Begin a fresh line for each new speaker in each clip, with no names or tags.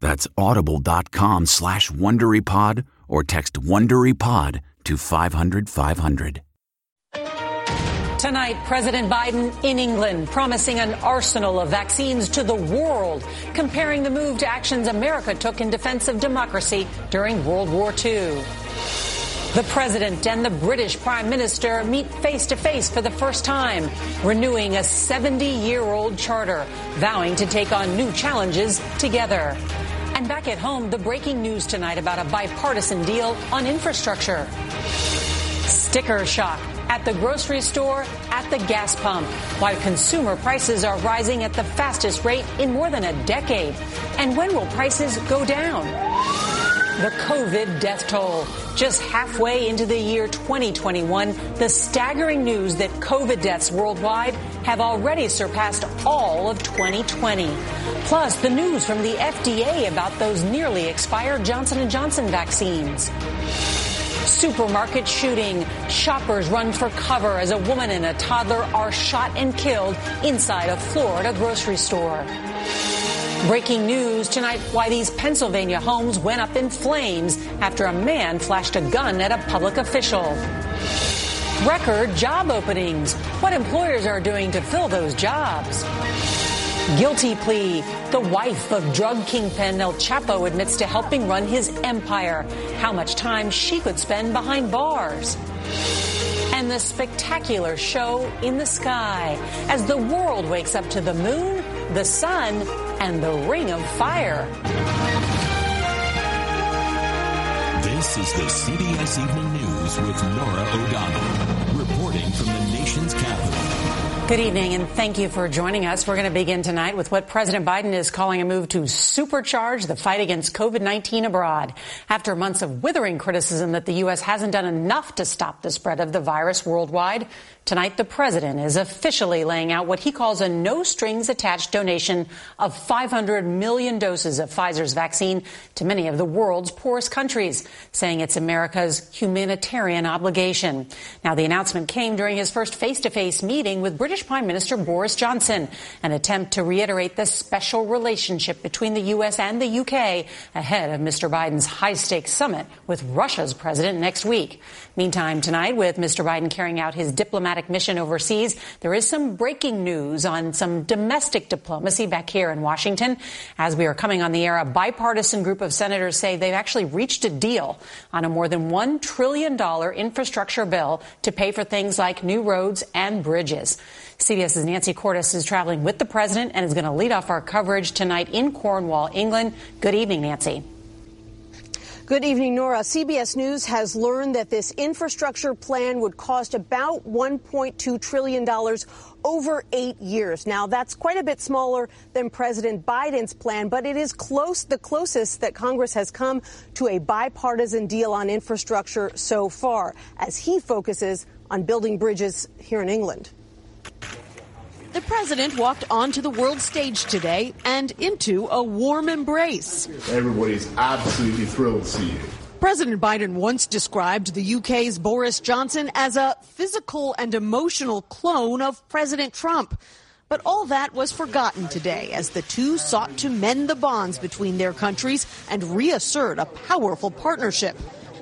That's audible.com slash WonderyPod or text WonderyPod to 500 500.
Tonight, President Biden in England promising an arsenal of vaccines to the world, comparing the move to actions America took in defense of democracy during World War II. The president and the British prime minister meet face to face for the first time, renewing a 70 year old charter, vowing to take on new challenges together. Back at home, the breaking news tonight about a bipartisan deal on infrastructure. Sticker shock at the grocery store, at the gas pump, why consumer prices are rising at the fastest rate in more than a decade. And when will prices go down? The COVID death toll. Just halfway into the year 2021, the staggering news that COVID deaths worldwide have already surpassed all of 2020. Plus, the news from the FDA about those nearly expired Johnson & Johnson vaccines. Supermarket shooting. Shoppers run for cover as a woman and a toddler are shot and killed inside a Florida grocery store. Breaking news tonight why these Pennsylvania homes went up in flames after a man flashed a gun at a public official. Record job openings. What employers are doing to fill those jobs. Guilty plea. The wife of drug kingpin El Chapo admits to helping run his empire. How much time she could spend behind bars. And the spectacular show in the sky as the world wakes up to the moon, the sun, and the ring of fire.
This is the CBS Evening News with Norah O'Donnell, reporting from the nation's capital.
Good evening, and thank you for joining us. We're going to begin tonight with what President Biden is calling a move to supercharge the fight against COVID-19 abroad. After months of withering criticism that the U.S. hasn't done enough to stop the spread of the virus worldwide, Tonight, the president is officially laying out what he calls a no strings attached donation of 500 million doses of Pfizer's vaccine to many of the world's poorest countries, saying it's America's humanitarian obligation. Now, the announcement came during his first face to face meeting with British Prime Minister Boris Johnson, an attempt to reiterate the special relationship between the U.S. and the U.K. ahead of Mr. Biden's high stakes summit with Russia's president next week. Meantime, tonight, with Mr. Biden carrying out his diplomatic diplomatic mission overseas. There is some breaking news on some domestic diplomacy back here in Washington. As we are coming on the air, a bipartisan group of senators say they've actually reached a deal on a more than $1 trillion infrastructure bill to pay for things like new roads and bridges. CBS's Nancy Cordes is traveling with the president and is going to lead off our coverage tonight in Cornwall, England. Good evening, Nancy.
Good evening, Norah. CBS News has learned that this infrastructure plan would cost about $1.2 trillion over eight years. Now, that's quite a bit smaller than President Biden's plan, but it is close, the closest that Congress has come to a bipartisan deal on infrastructure so far, as he focuses on building bridges here in England.
The president walked onto the world stage today and into a warm embrace.
Everybody's absolutely thrilled to see you.
President Biden once described the UK's Boris Johnson as a physical and emotional clone of President Trump. But all that was forgotten today as the two sought to mend the bonds between their countries and reassert a powerful partnership.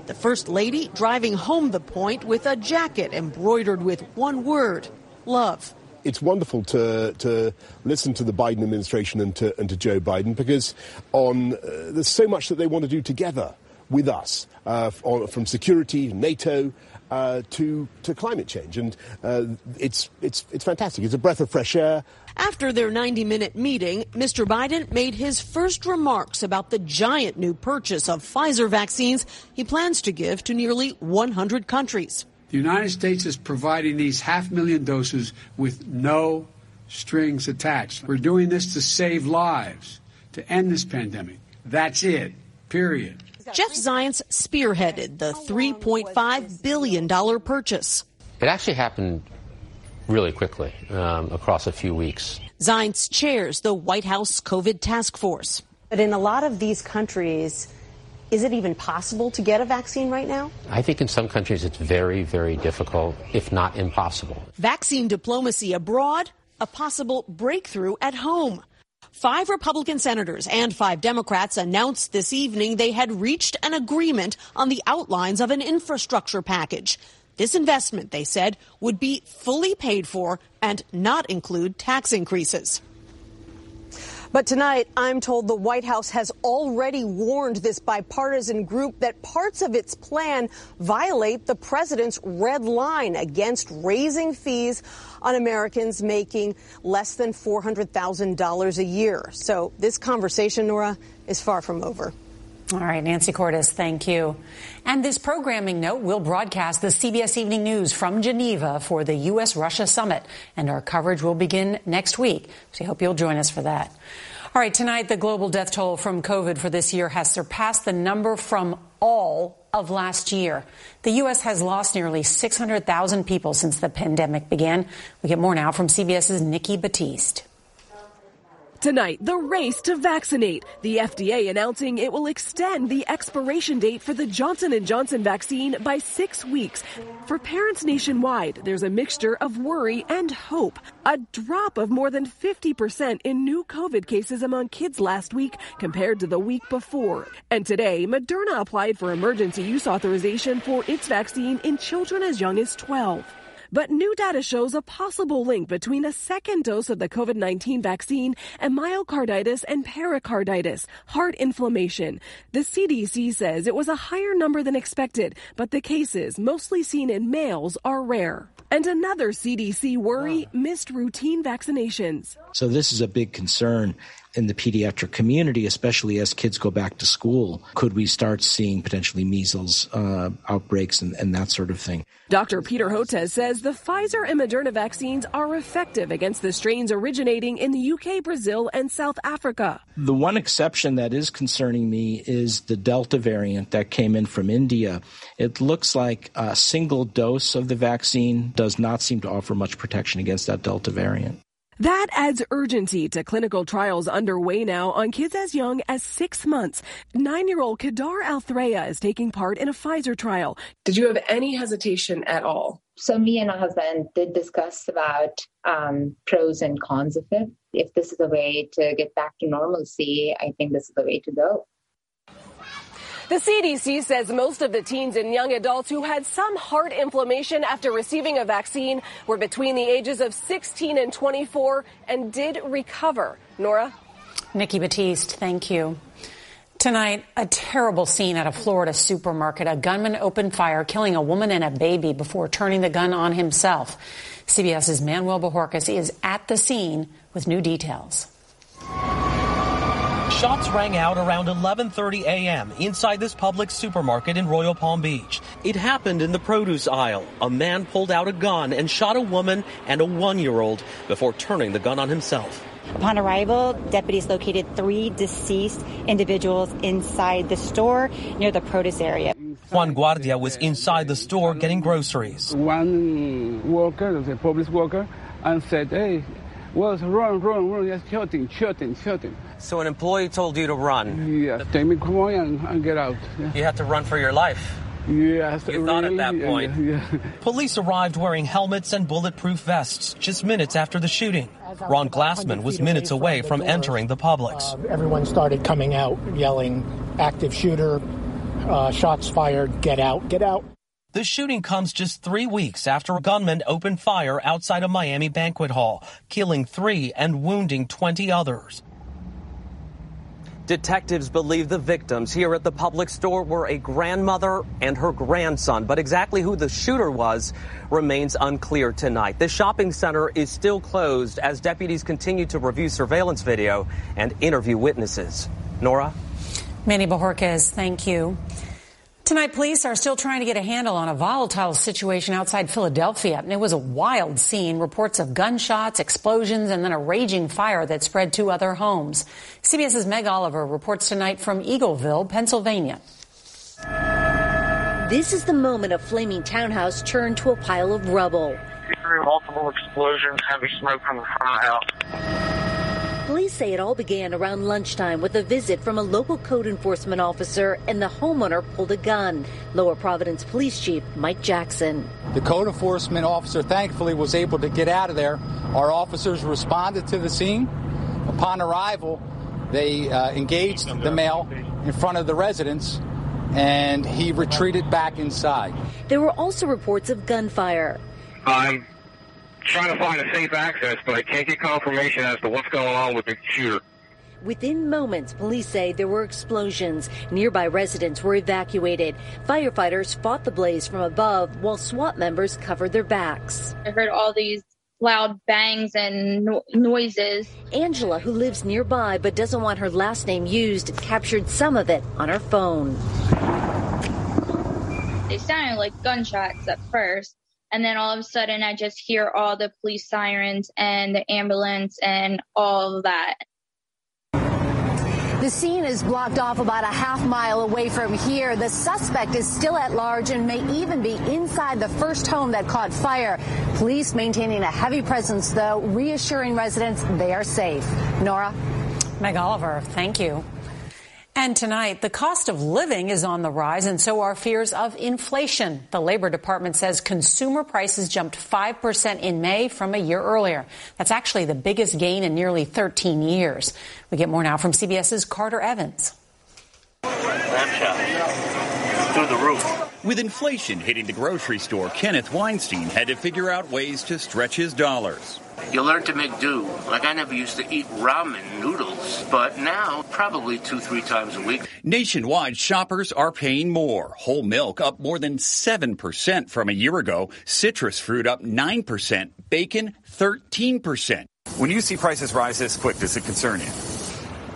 The First Lady driving home the point with a jacket embroidered with one word love
it's wonderful to to listen to the Biden administration and to and to Joe Biden because on uh, there's so much that they want to do together with us uh, from security, NATO. Uh, to to climate change, and uh, it's it's it's fantastic. It's a breath of fresh air.
After their 90-minute meeting, Mr. Biden made his first remarks about the giant new purchase of Pfizer vaccines he plans to give to nearly 100 countries.
The United States is providing these half million doses with no strings attached. We're doing this to save lives, to end this pandemic. That's it, period.
Jeff Zients spearheaded the $3.5 billion purchase.
It actually happened really quickly um, across a few weeks.
Zients chairs the White House COVID task force.
But in a lot of these countries, is it even possible to get a vaccine right now?
I think in some countries it's very, very difficult, if not impossible.
Vaccine diplomacy abroad, a possible breakthrough at home. Five Republican senators and five Democrats announced this evening they had reached an agreement on the outlines of an infrastructure package. This investment, they said, would be fully paid for and not include tax increases.
But tonight, I'm told the White House has already warned this bipartisan group that parts of its plan violate the president's red line against raising fees on Americans making less than $400,000 a year. So this conversation, Norah, is far from over.
All right, Nancy Cordes, thank you. And this programming note will broadcast the CBS Evening News from Geneva for the U.S. Russia summit, and our coverage will begin next week. So I hope you'll join us for that. All right, tonight the global death toll from COVID for this year has surpassed the number from all of last year. The U.S. has lost nearly 600,000 people since the pandemic began. We get more now from CBS's Nikki Battiste.
Tonight, the race to vaccinate. The FDA announcing it will extend the expiration date for the Johnson & Johnson vaccine by 6 weeks. For parents nationwide, there's a mixture of worry and hope. A drop of more than 50% in new COVID cases among kids last week compared to the week before. And today, Moderna applied for emergency use authorization for its vaccine in children as young as 12. But new data shows a possible link between a second dose of the COVID 19 vaccine and myocarditis and pericarditis, heart inflammation. The CDC says it was a higher number than expected, but the cases, mostly seen in males, are rare. And another CDC worry missed routine vaccinations.
So, this is a big concern in the pediatric community, especially as kids go back to school? Could we start seeing potentially measles uh, outbreaks and, and that sort of thing?
Dr. Peter Hotez says the Pfizer and Moderna vaccines are effective against the strains originating in the UK, Brazil, and South Africa.
The one exception that is concerning me is the Delta variant that came in from India. It looks like a single dose of the vaccine does not seem to offer much protection against that Delta variant.
That adds urgency to clinical trials underway now on kids as young as six months. Nine year old Kedar Althrea is taking part in a Pfizer trial.
Did you have any hesitation at all?
So, me and my husband did discuss about um, pros and cons of it. If this is a way to get back to normalcy, I think this is the way to go.
The CDC says most of the teens and young adults who had some heart inflammation after receiving a vaccine were between the ages of 16 and 24 and did recover. Norah?
Nikki Battiste, thank you. Tonight, a terrible scene at a Florida supermarket. A gunman opened fire, killing a woman and a baby before turning the gun on himself. CBS's Manuel Bojorquez is at the scene with new details.
Shots rang out around 11:30 a.m. inside this Publix supermarket in Royal Palm Beach. It happened in the produce aisle. A man pulled out a gun and shot a woman and a 1-year-old before turning the gun on himself.
Upon arrival, deputies located three deceased individuals inside the store near the produce area.
Juan Guardia was inside the store getting groceries.
One worker, the police worker, and said, hey, well, run, run, run, just shooting, shooting, shooting.
So an employee told you to run?
Yes, take me, come on, and, and get out. Yeah.
You had to run for your life?
Yes,
you thought at that point.
Yeah, yeah.
Police arrived wearing helmets and bulletproof vests just minutes after the shooting. Ron Glassman was minutes away from entering the Publix.
Uh, everyone started coming out, yelling, active shooter, uh, shots fired, get out, get out.
The shooting comes just three weeks after a gunman opened fire outside a Miami banquet hall, killing three and wounding 20 others. Detectives believe the victims here at the Publix store were a grandmother and her grandson, but exactly who the shooter was remains unclear tonight. The shopping center is still closed as deputies continue to review surveillance video and interview witnesses. Norah?
Manny Bojorquez, thank you. Tonight, police are still trying to get a handle on a volatile situation outside Philadelphia. And it was a wild scene. Reports of gunshots, explosions, and then a raging fire that spread to other homes. CBS's Meg Oliver reports tonight from Eagleville, Pennsylvania.
This is the moment a flaming townhouse turned to a pile of rubble.
Multiple explosions, heavy smoke from the front of the house.
Police say it all began around lunchtime with a visit from a local code enforcement officer and the homeowner pulled a gun. Lower Providence Police Chief Mike Jackson.
The code enforcement officer thankfully was able to get out of there. Our officers responded to the scene. Upon arrival, they uh, engaged the male in front of the residence and he retreated back inside.
There were also reports of gunfire.
I'm trying to find a safe access, but I can't get confirmation as to what's going on with the shooter.
Within moments, police say there were explosions. Nearby residents were evacuated. Firefighters fought the blaze from above while SWAT members covered their backs.
I heard all these loud bangs and no- noises.
Angela, who lives nearby but doesn't want her last name used, captured some of it on her phone.
They sounded like gunshots at first. And then all of a sudden, I just hear all the police sirens and the ambulance and all of that.
The scene is blocked off about a half mile away from here. The suspect is still at large and may even be inside the first home that caught fire. Police maintaining a heavy presence, though, reassuring residents they are safe. Norah?
Meg Oliver, thank you. And tonight, the cost of living is on the rise, and so are fears of inflation. The Labor Department says consumer prices jumped 5% in May from a year earlier. That's actually the biggest gain in nearly 13 years. We get more now from CBS's Carter Evans.
Through the roof. With inflation hitting the grocery store, Kenneth Weinstein had to figure out ways to stretch his dollars.
You learn to make do. Like I never used to eat ramen noodles, but now probably two, three times a week.
Nationwide, shoppers are paying more. Whole milk up more than 7% from a year ago. Citrus fruit up 9%. Bacon 13%.
When you see prices rise this quick, does it concern you?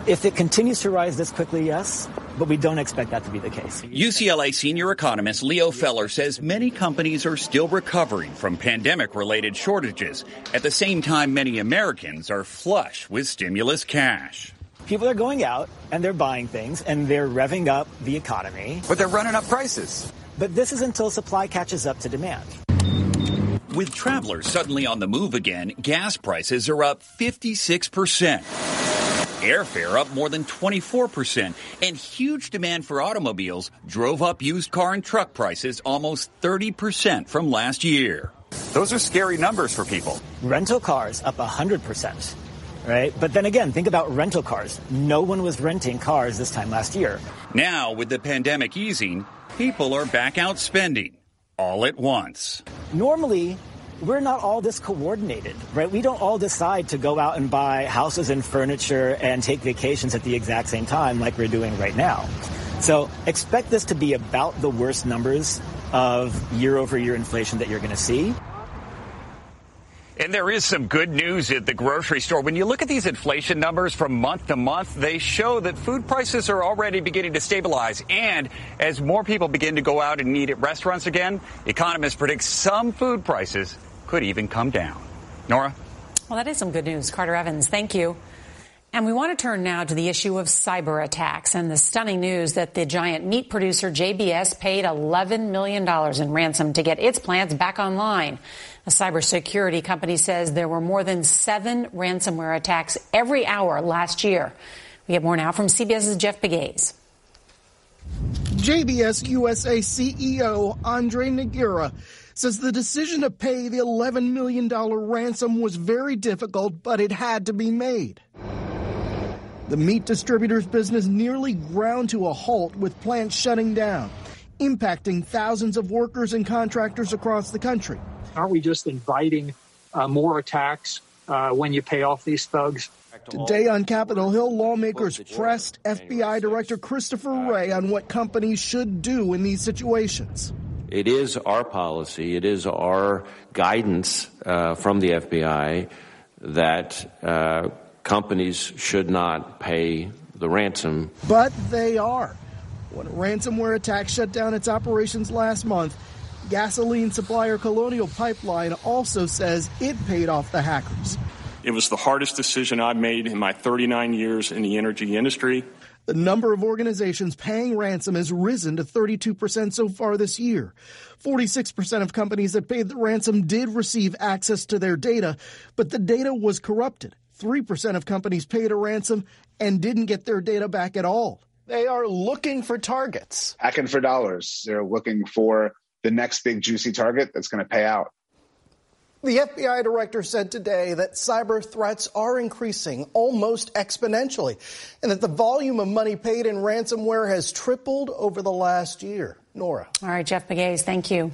If it continues to rise this quickly, yes, but we don't expect that to be the case.
UCLA senior economist Leo Feler says many companies are still recovering from pandemic related shortages. At the same time, many Americans are flush with stimulus cash.
People are going out and they're buying things and they're revving up the economy.
But they're running up prices.
But this is until supply catches up to demand.
With travelers suddenly on the move again, gas prices are up 56%. Airfare up more than 24%, and huge demand for automobiles drove up used car and truck prices almost 30% from last year.
Those are scary numbers for people.
Rental cars up 100%. Right? But then again, think about rental cars. No one was renting cars this time last year.
Now, with the pandemic easing, people are back out spending all at once.
Normally, we're not all this coordinated, right? We don't all decide to go out and buy houses and furniture and take vacations at the exact same time like we're doing right now. So expect this to be about the worst numbers of year over year inflation that you're going to see.
And there is some good news at the grocery store. When you look at these inflation numbers from month to month, they show that food prices are already beginning to stabilize. And as more people begin to go out and eat at restaurants again, economists predict some food prices could even come down. Norah?
Well, that is some good news. Carter Evans, thank you. And we want to turn now to the issue of cyber attacks and the stunning news that the giant meat producer JBS paid $11 million in ransom to get its plants back online. A cybersecurity company says there were more than seven ransomware attacks every hour last year. We have more now from CBS's Jeff Pegues.
JBS USA CEO Andre Nogueira says the decision to pay the $11 million ransom was very difficult, but it had to be made. The meat distributor's business nearly ground to a halt with plants shutting down, impacting thousands of workers and contractors across the country.
Aren't we just inviting uh, more attacks uh, when you pay off these thugs?
Today on Capitol Hill, lawmakers pressed FBI Director Christopher Wray on what companies should do in these situations.
It is our policy, it is our guidance uh, from the FBI that uh, companies should not pay the ransom.
But they are. When a ransomware attack shut down its operations last month, gasoline supplier Colonial Pipeline also says it paid off the hackers.
It was the hardest decision I've made in my 39 years in the energy industry.
The number of organizations paying ransom has risen to 32% so far this year. 46% of companies that paid the ransom did receive access to their data, but the data was corrupted. 3% of companies paid a ransom and didn't get their data back at all. They are looking for targets.
Hacking for dollars. They're looking for the next big juicy target that's going to pay out.
The FBI director said today that cyber threats are increasing almost exponentially and that the volume of money paid in ransomware has tripled over the last year. Norah.
All right, Jeff Pegues, thank you.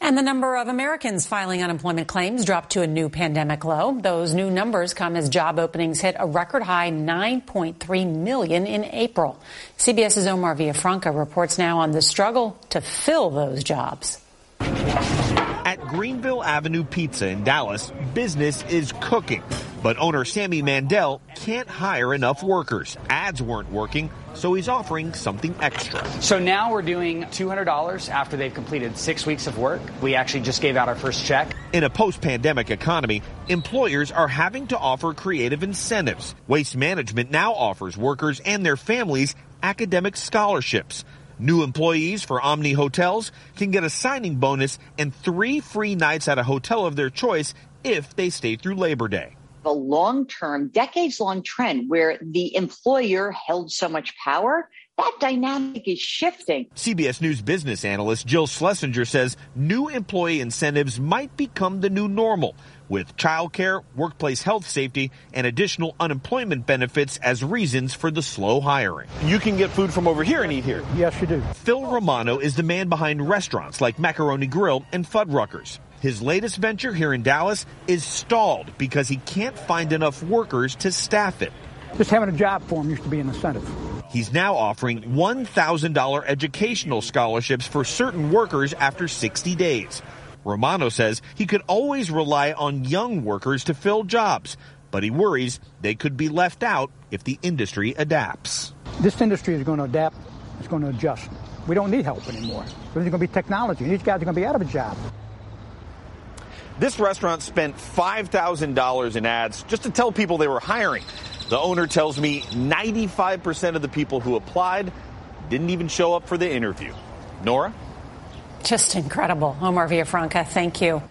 And the number of Americans filing unemployment claims dropped to a new pandemic low. Those new numbers come as job openings hit a record high 9.3 million in April. CBS's Omar Villafranca reports now on the struggle to fill those jobs.
At Greenville Avenue Pizza in Dallas, business is cooking. But owner Sammy Mandel can't hire enough workers. Ads weren't working, so he's offering something extra.
So now we're doing $200 after they've completed six weeks of work. We actually just gave out our first check.
In a post pandemic economy, employers are having to offer creative incentives. Waste Management now offers workers and their families academic scholarships. New employees for Omni Hotels can get a signing bonus and three free nights at a hotel of their choice if they stay through Labor Day.
A long term, decades long trend where the employer held so much power. That dynamic is shifting.
CBS News business analyst Jill Schlesinger says new employee incentives might become the new normal with childcare, workplace health safety, and additional unemployment benefits as reasons for the slow hiring. You can get food from over here and eat here.
Yes, you do.
Phil Romano is the man behind restaurants like Macaroni Grill and Fuddruckers. His latest venture here in Dallas is stalled because he can't find enough workers to staff it.
Just having a job for him used to be an incentive.
He's now offering $1,000 educational scholarships for certain workers after 60 days. Romano says he could always rely on young workers to fill jobs, but he worries they could be left out if the industry adapts.
This industry is going to adapt, it's going to adjust. We don't need help anymore. There's going to be technology. And these guys are going to be out of a job.
This restaurant spent $5,000 in ads just to tell people they were hiring. The owner tells me 95% of the people who applied didn't even show up for the interview. Norah?
Just incredible. Omar Villafranca, thank you.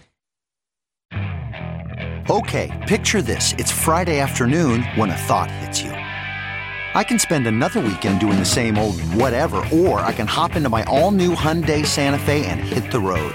Okay, picture this. It's Friday afternoon when a thought hits you. I can spend another weekend doing the same old whatever, or I can hop into my all new Hyundai Santa Fe and hit the road.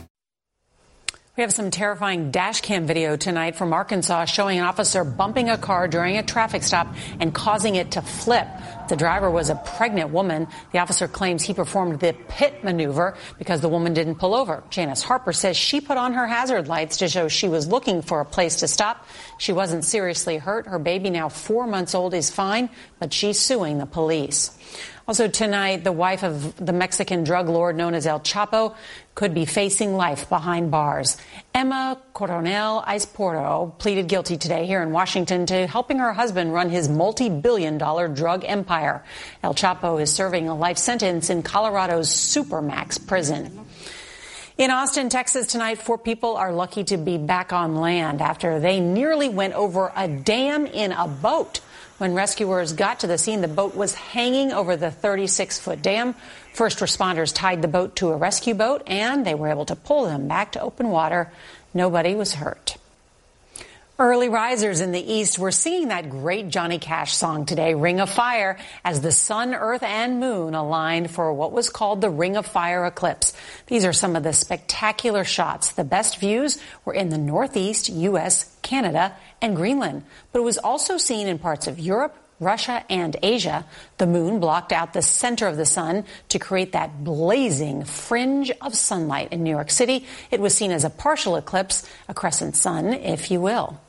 We have some terrifying dash cam video tonight from Arkansas showing an officer bumping a car during a traffic stop and causing it to flip. The driver was a pregnant woman. The officer claims he performed the pit maneuver because the woman didn't pull over. Janice Harper says she put on her hazard lights to show she was looking for a place to stop. She wasn't seriously hurt. Her baby, now four months old, is fine, but she's suing the police. Also tonight, the wife of the Mexican drug lord known as El Chapo could be facing life behind bars. Emma Coronel Aispuro pleaded guilty today here in Washington to helping her husband run his multi-billion dollar drug empire. El Chapo is serving a life sentence in Colorado's Supermax prison. In Austin, Texas tonight, four people are lucky to be back on land after they nearly went over a dam in a boat. When rescuers got to the scene, the boat was hanging over the 36 foot dam. First responders tied the boat to a rescue boat and they were able to pull them back to open water. Nobody was hurt. Early risers in the East were singing that great Johnny Cash song today, Ring of Fire, as the sun, earth, and moon aligned for what was called the Ring of Fire eclipse. These are some of the spectacular shots. The best views were in the Northeast, U.S., Canada, and Greenland. But it was also seen in parts of Europe, Russia, and Asia. The moon blocked out the center of the sun to create that blazing fringe of sunlight in New York City. It was seen as a partial eclipse, a crescent sun, if you will.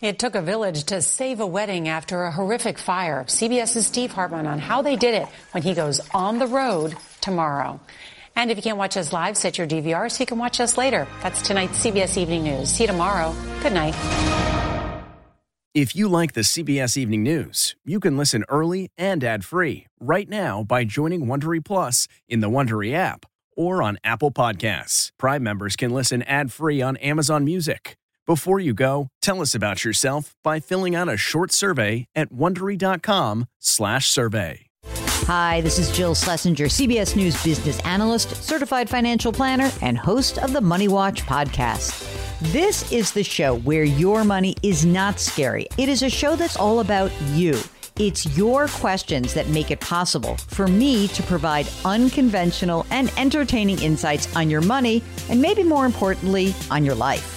It took a village to save a wedding after a horrific fire. CBS's Steve Hartman on how they did it when he goes on the road tomorrow. And if you can't watch us live, set your DVR so you can watch us later. That's tonight's CBS Evening News. See you tomorrow. Good night.
If you like the CBS Evening News, you can listen early and ad-free right now by joining Wondery Plus in the Wondery app or on Apple Podcasts. Prime members can listen ad-free on Amazon Music. Before you go, tell us about yourself by filling out a short survey at wondery.com/survey.
Hi, this is Jill Schlesinger, CBS News business analyst, certified financial planner, and host of the Money Watch podcast. This is the show where your money is not scary. It is a show that's all about you. It's your questions that make it possible for me to provide unconventional and entertaining insights on your money, and maybe more importantly, on your life.